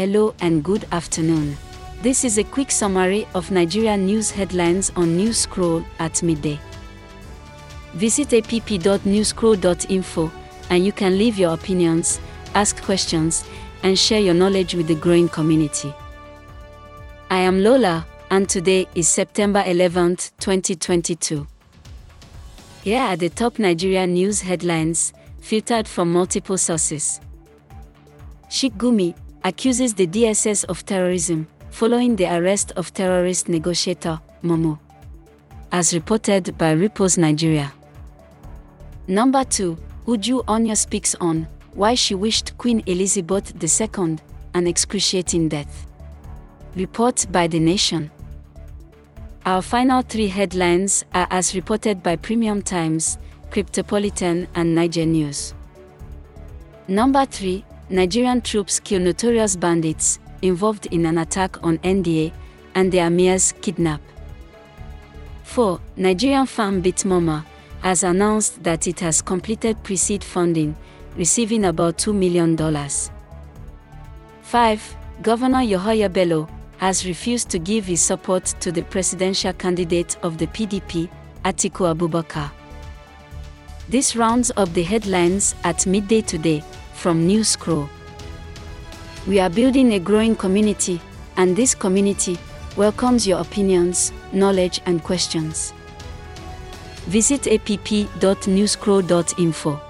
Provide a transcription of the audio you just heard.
Hello and good afternoon. This is a quick summary of Nigerian news headlines on News Scroll at midday. Visit app.newscroll.info and you can leave your opinions, ask questions, and share your knowledge with the growing community. I am Lola, and today is September 11th, 2022. Here are the top Nigerian news headlines, filtered from multiple sources. Sheikh Gumi accuses the DSS of terrorism following the arrest of terrorist negotiator Mamu. As reported by Ripples Nigeria. Number 2, Uju Anya speaks on why she wished Queen Elizabeth II an excruciating death. Report by The Nation. Our final three headlines are as reported by Premium Times, Cryptopolitan, and Naija News. Number 3 Nigerian troops kill notorious bandits involved in an attack on NDA and their emirs kidnap. 4. Nigerian farm Bitmama has announced that it has completed pre-seed funding, receiving about $2 million. 5. Governor Yahaya Bello has refused to give his support to the presidential candidate of the PDP, Atiku Abubakar. This rounds up the headlines at midday today from News Scroll. We are building a growing community, and this community welcomes your opinions, knowledge, and questions. Visit app.newscroll.info.